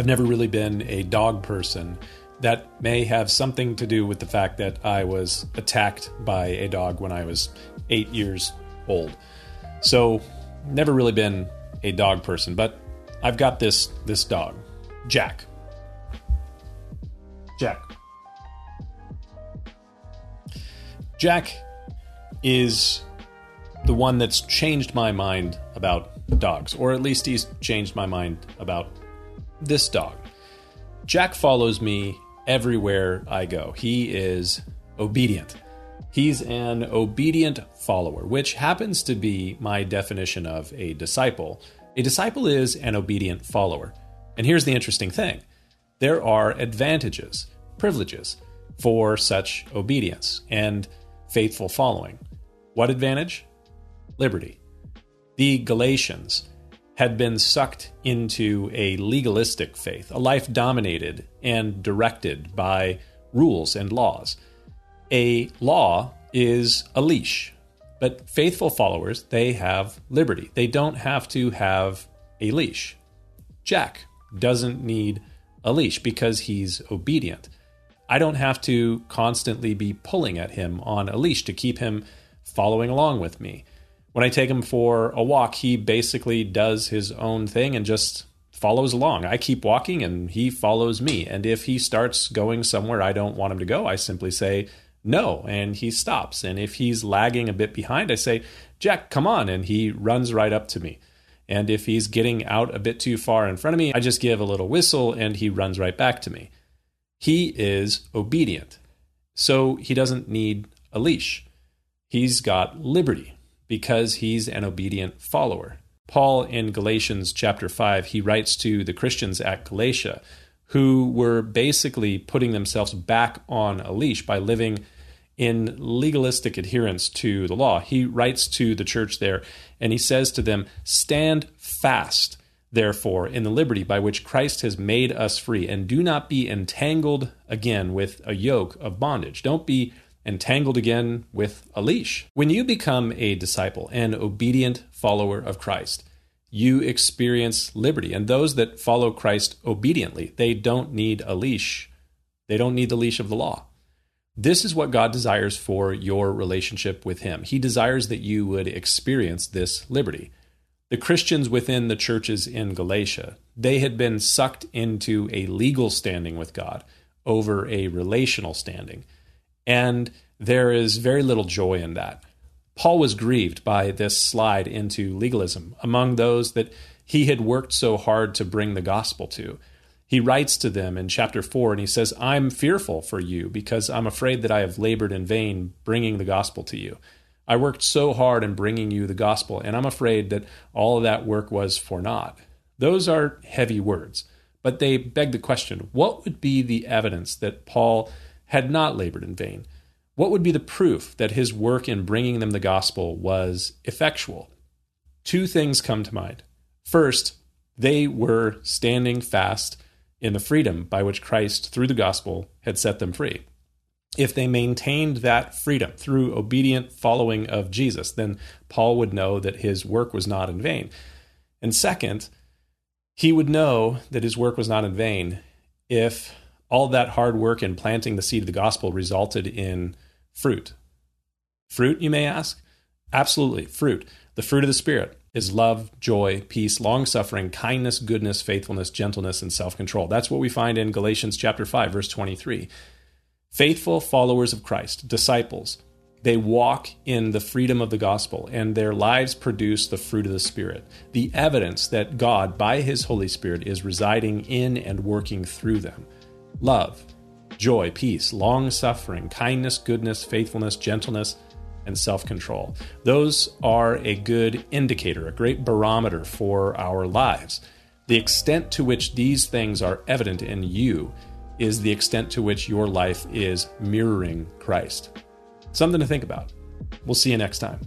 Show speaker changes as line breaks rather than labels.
I've never really been a dog person. That may have something to do with the fact that I was attacked by a dog when I was eight years old. So, never really been a dog person, but I've got this this dog, Jack. Jack. Jack is the one that's changed my mind about dogs, or at least he's changed my mind about this dog. Jack follows me everywhere I go. He is obedient. He's an obedient follower, which happens to be my definition of a disciple. A disciple is an obedient follower. And here's the interesting thing there are advantages, privileges for such obedience and faithful following. What advantage? Liberty. The Galatians had been sucked into a legalistic faith, a life dominated and directed by rules and laws. A law is a leash, but faithful followers, they have liberty. They don't have to have a leash. Jack doesn't need a leash because he's obedient. I don't have to constantly be pulling at him on a leash to keep him following along with me when I take him for a walk, he basically does his own thing and just follows along. I keep walking and he follows me. And if he starts going somewhere I don't want him to go, I simply say no and he stops. And if he's lagging a bit behind, I say, Jack, come on. And he runs right up to me. And if he's getting out a bit too far in front of me, I just give a little whistle and he runs right back to me. He is obedient. So he doesn't need a leash. He's got liberty because he's an obedient follower. Paul in Galatians chapter 5, he writes to the Christians at Galatia who were basically putting themselves back on a leash by living in legalistic adherence to the law. He writes to the church there and he says to them, Stand fast, therefore, in the liberty by which Christ has made us free, and do not be entangled again with a yoke of bondage. Don't be entangled again with a leash. When you become a disciple, an obedient follower of Christ, you experience liberty. And those that follow Christ obediently, they don't need a leash. They don't need the leash of the law. This is what God desires for your relationship with Him. He desires that you would experience this liberty. The Christians within the churches in Galatia, they had been sucked into a legal standing with God over a relational standing. And there is very little joy in that. Paul was grieved by this slide into legalism among those that he had worked so hard to bring the gospel to. He writes to them in chapter 4 and he says, I'm fearful for you because I'm afraid that I have labored in vain bringing the gospel to you. I worked so hard in bringing you the gospel, and I'm afraid that all of that work was for naught. Those are heavy words, but they beg the question what would be the evidence that Paul had not labored in vain? What would be the proof that his work in bringing them the gospel was effectual? Two things come to mind. First, they were standing fast in the freedom by which Christ, through the gospel, had set them free. If they maintained that freedom through obedient following of Jesus, then Paul would know that his work was not in vain. And second, he would know that his work was not in vain if all that hard work in planting the seed of the gospel resulted in fruit. Fruit, you may ask? Absolutely, fruit. The fruit of the Spirit is love, joy, peace, long suffering, kindness, goodness, faithfulness, gentleness, and self control. That's what we find in Galatians chapter 5, verse 23. Faithful followers of Christ, disciples, they walk in the freedom of the gospel and their lives produce the fruit of the Spirit, the evidence that God, by His Holy Spirit, is residing in and working through them love, joy, peace, long suffering, kindness, goodness, faithfulness, gentleness, and self control. Those are a good indicator, a great barometer for our lives. The extent to which these things are evident in you is the extent to which your life is mirroring Christ. Something to think about. We'll see you next time.